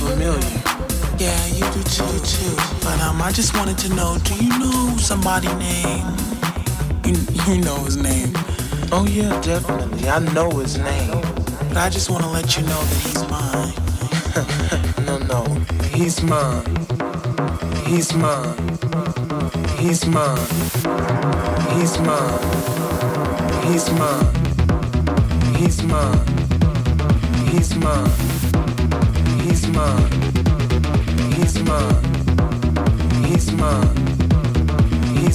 familiar. Yeah, you do too, too. But um, I just wanted to know, do you know somebody named? You, you know his name. Oh yeah, definitely. I know his name. But I just want to let you know that he's mine. no, no, he's mine. He's mine. He's mine. He's mine. He's mine. He's mine. He's mine. He's mine. He's mine. He's mine. He's.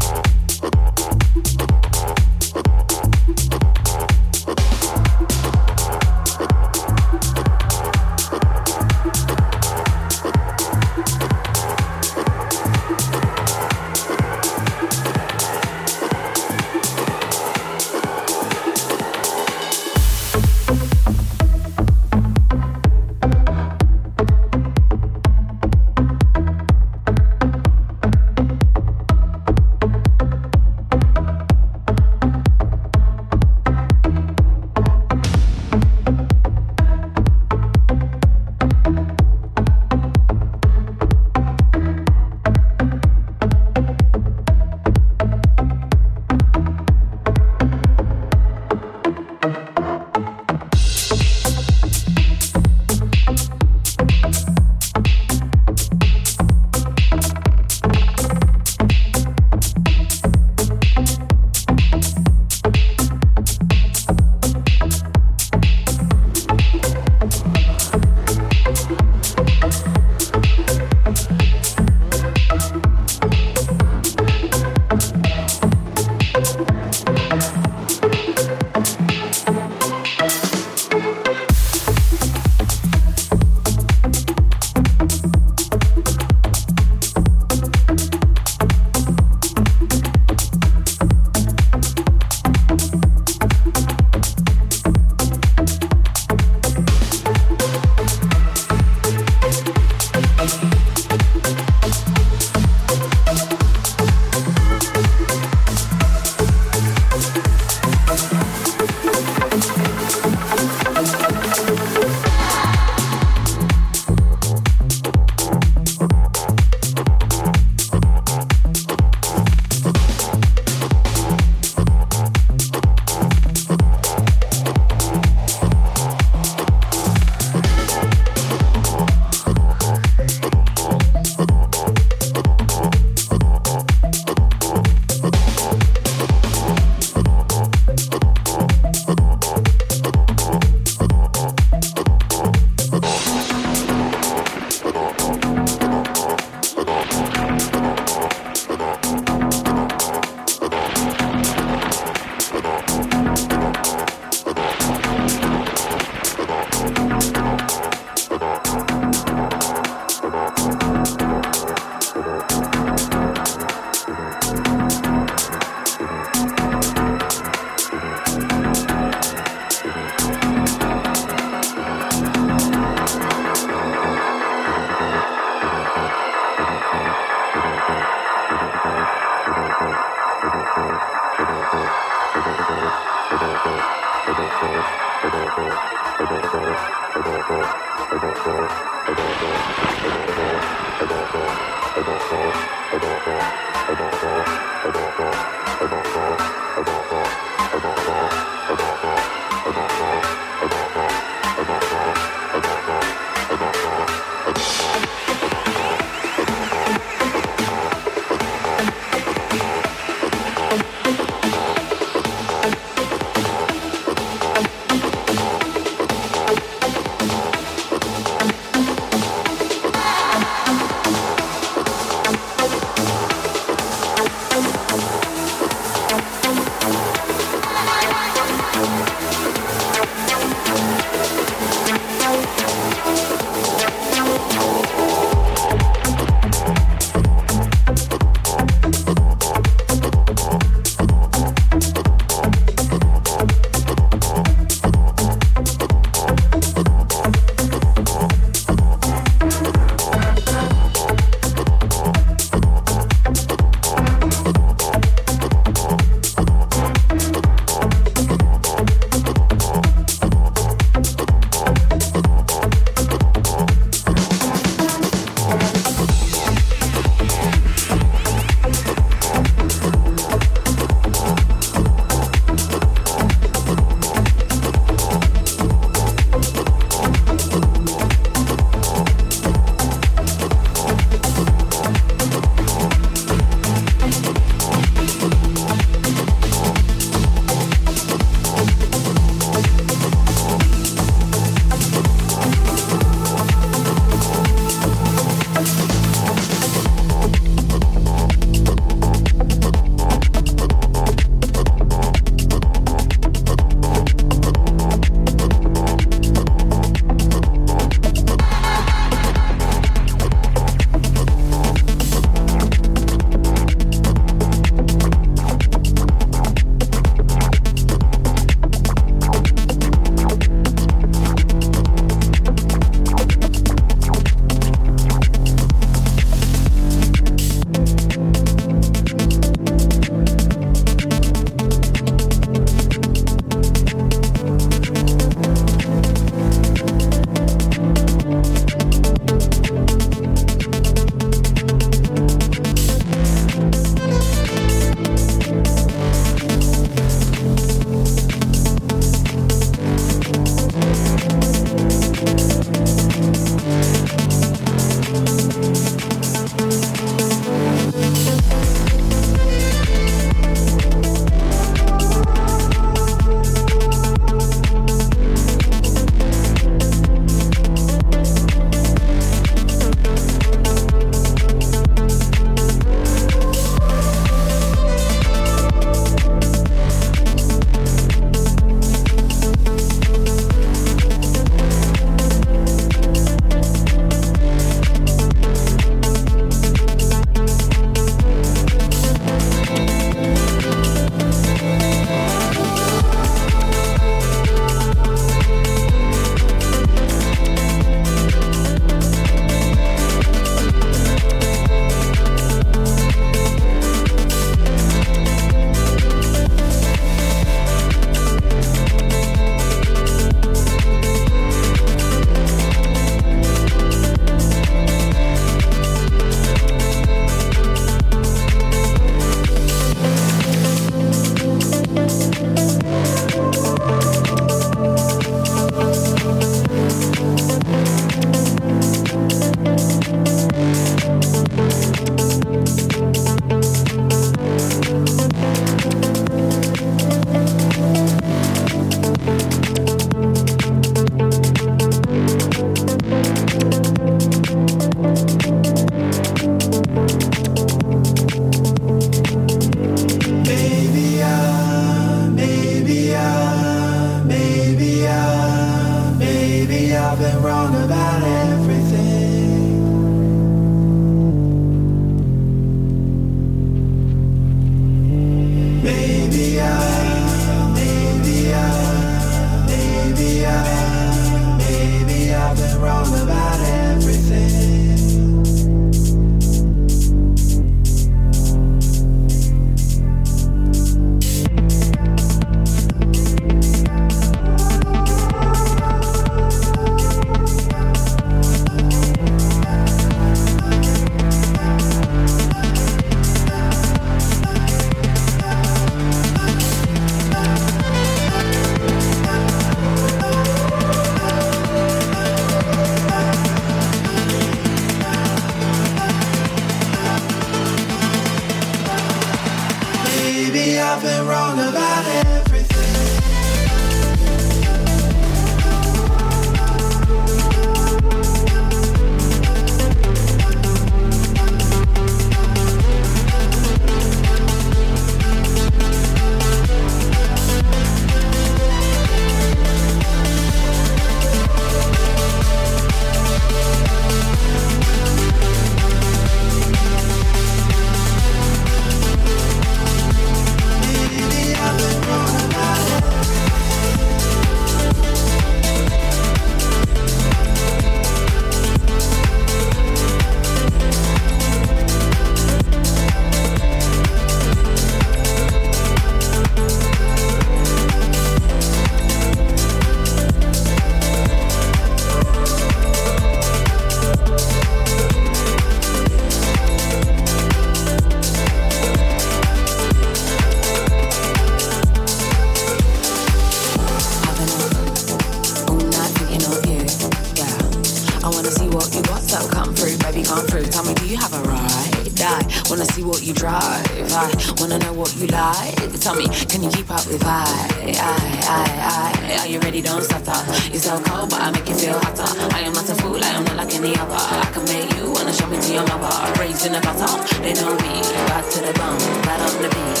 already don't stutter. You're so cold, but I make you feel hotter. I am not a fool, I am not like any other. I can make you wanna show me to your mother. Raised in a bottle, they know me. Back to the bone, right on the beat.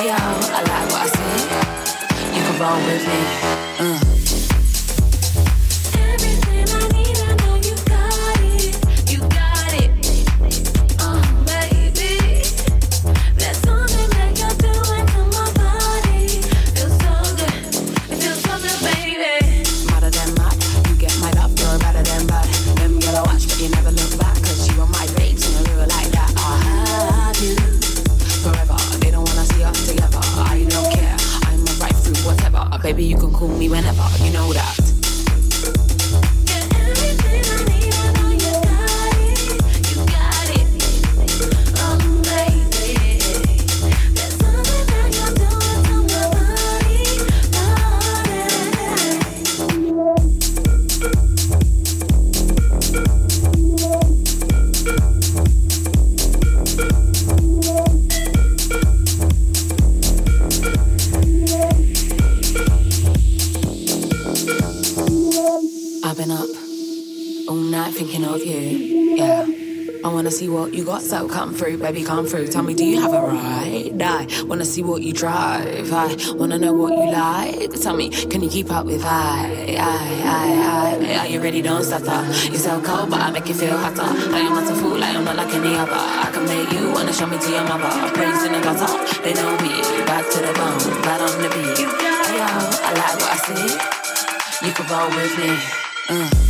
Ayo, I like what I see. You can roll with me. Uh. Baby, come through. Tell me, do you have a ride? I wanna see what you drive. I wanna know what you like. Tell me, can you keep up with I? I, I, I. Are you ready? Don't stutter. You so cold, but I make you feel hotter. I am not a fool, I am not like any other. I can make you wanna show me to your mother. Praise in the gutter, they know me. Back to the bone, right on the beat. Yo, I like what I see. You can roll with me. Uh.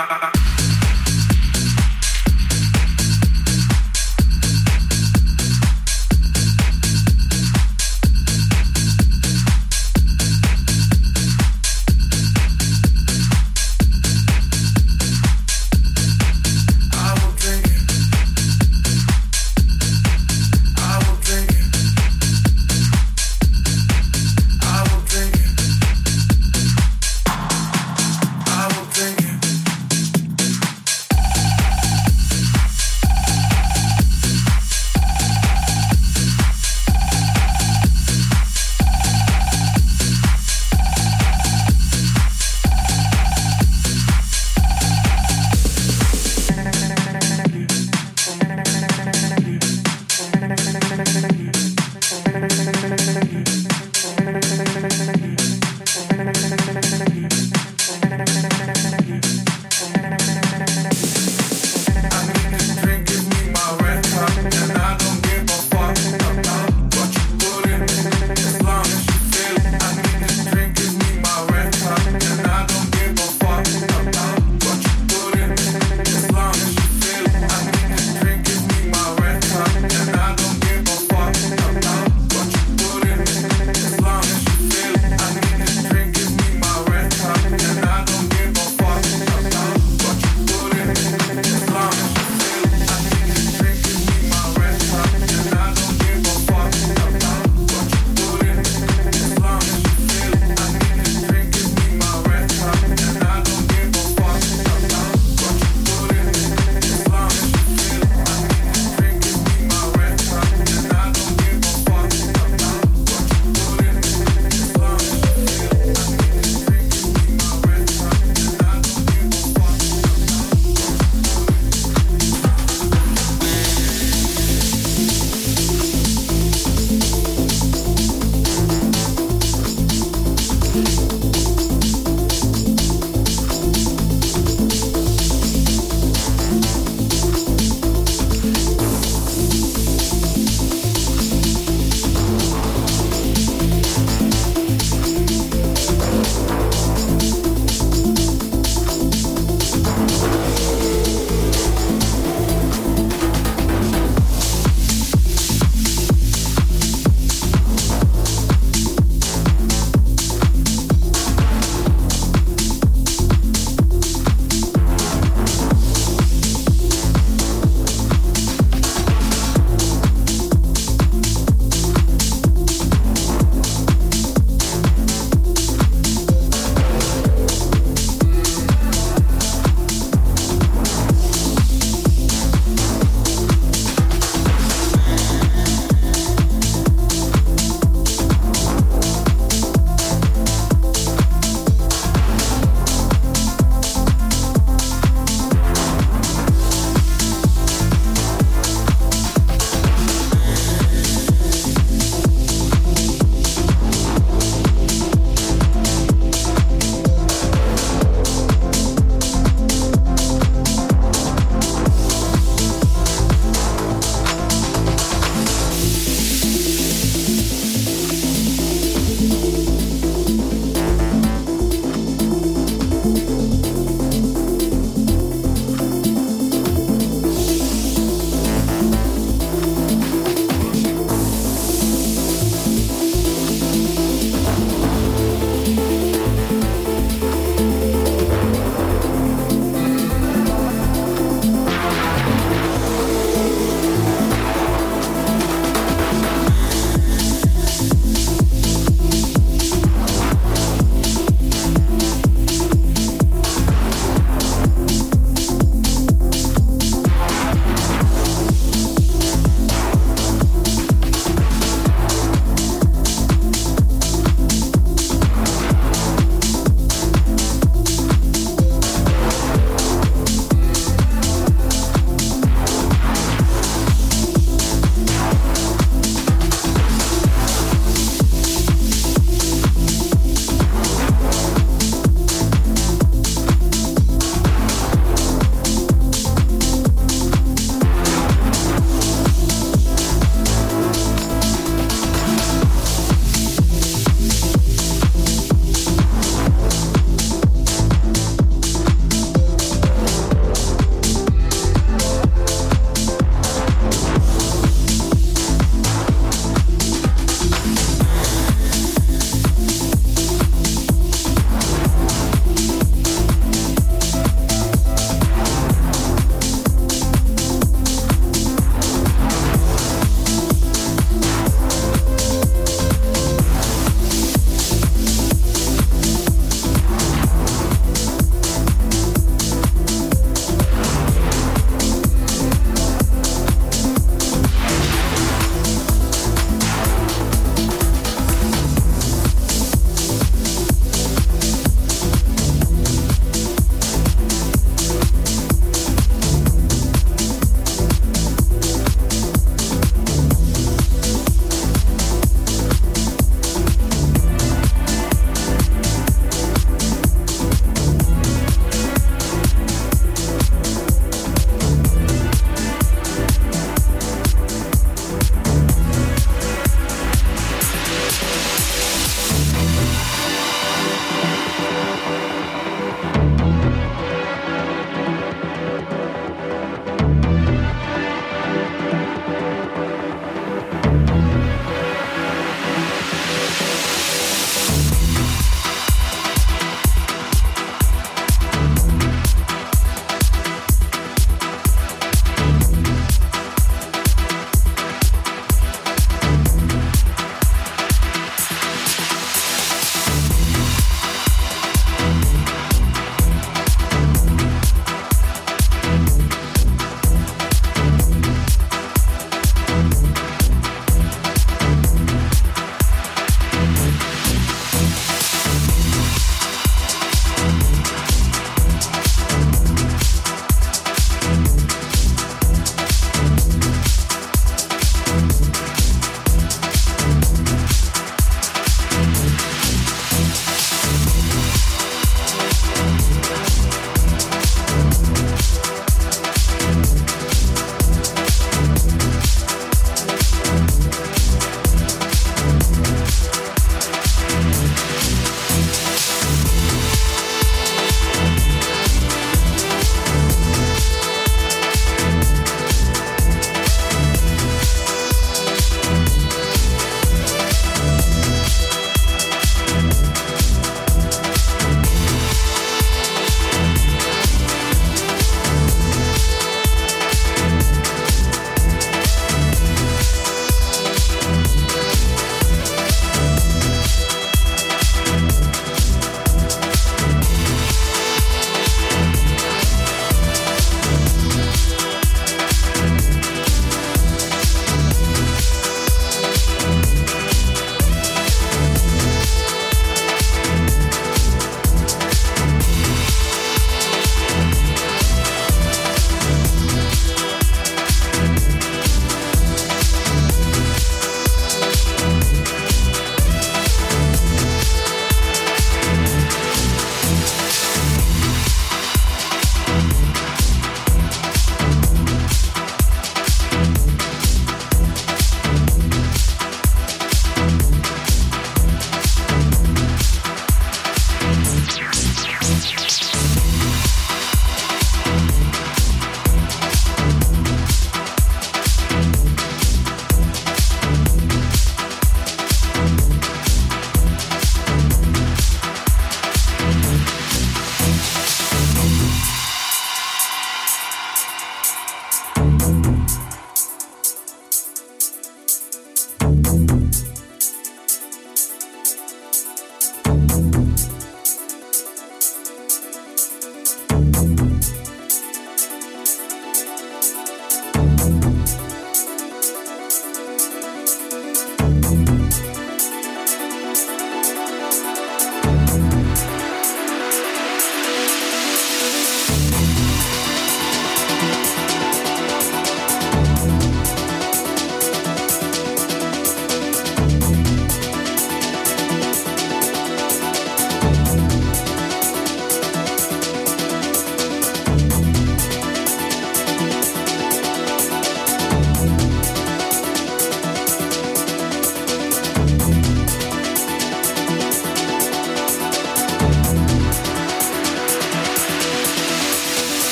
Ha ha ha.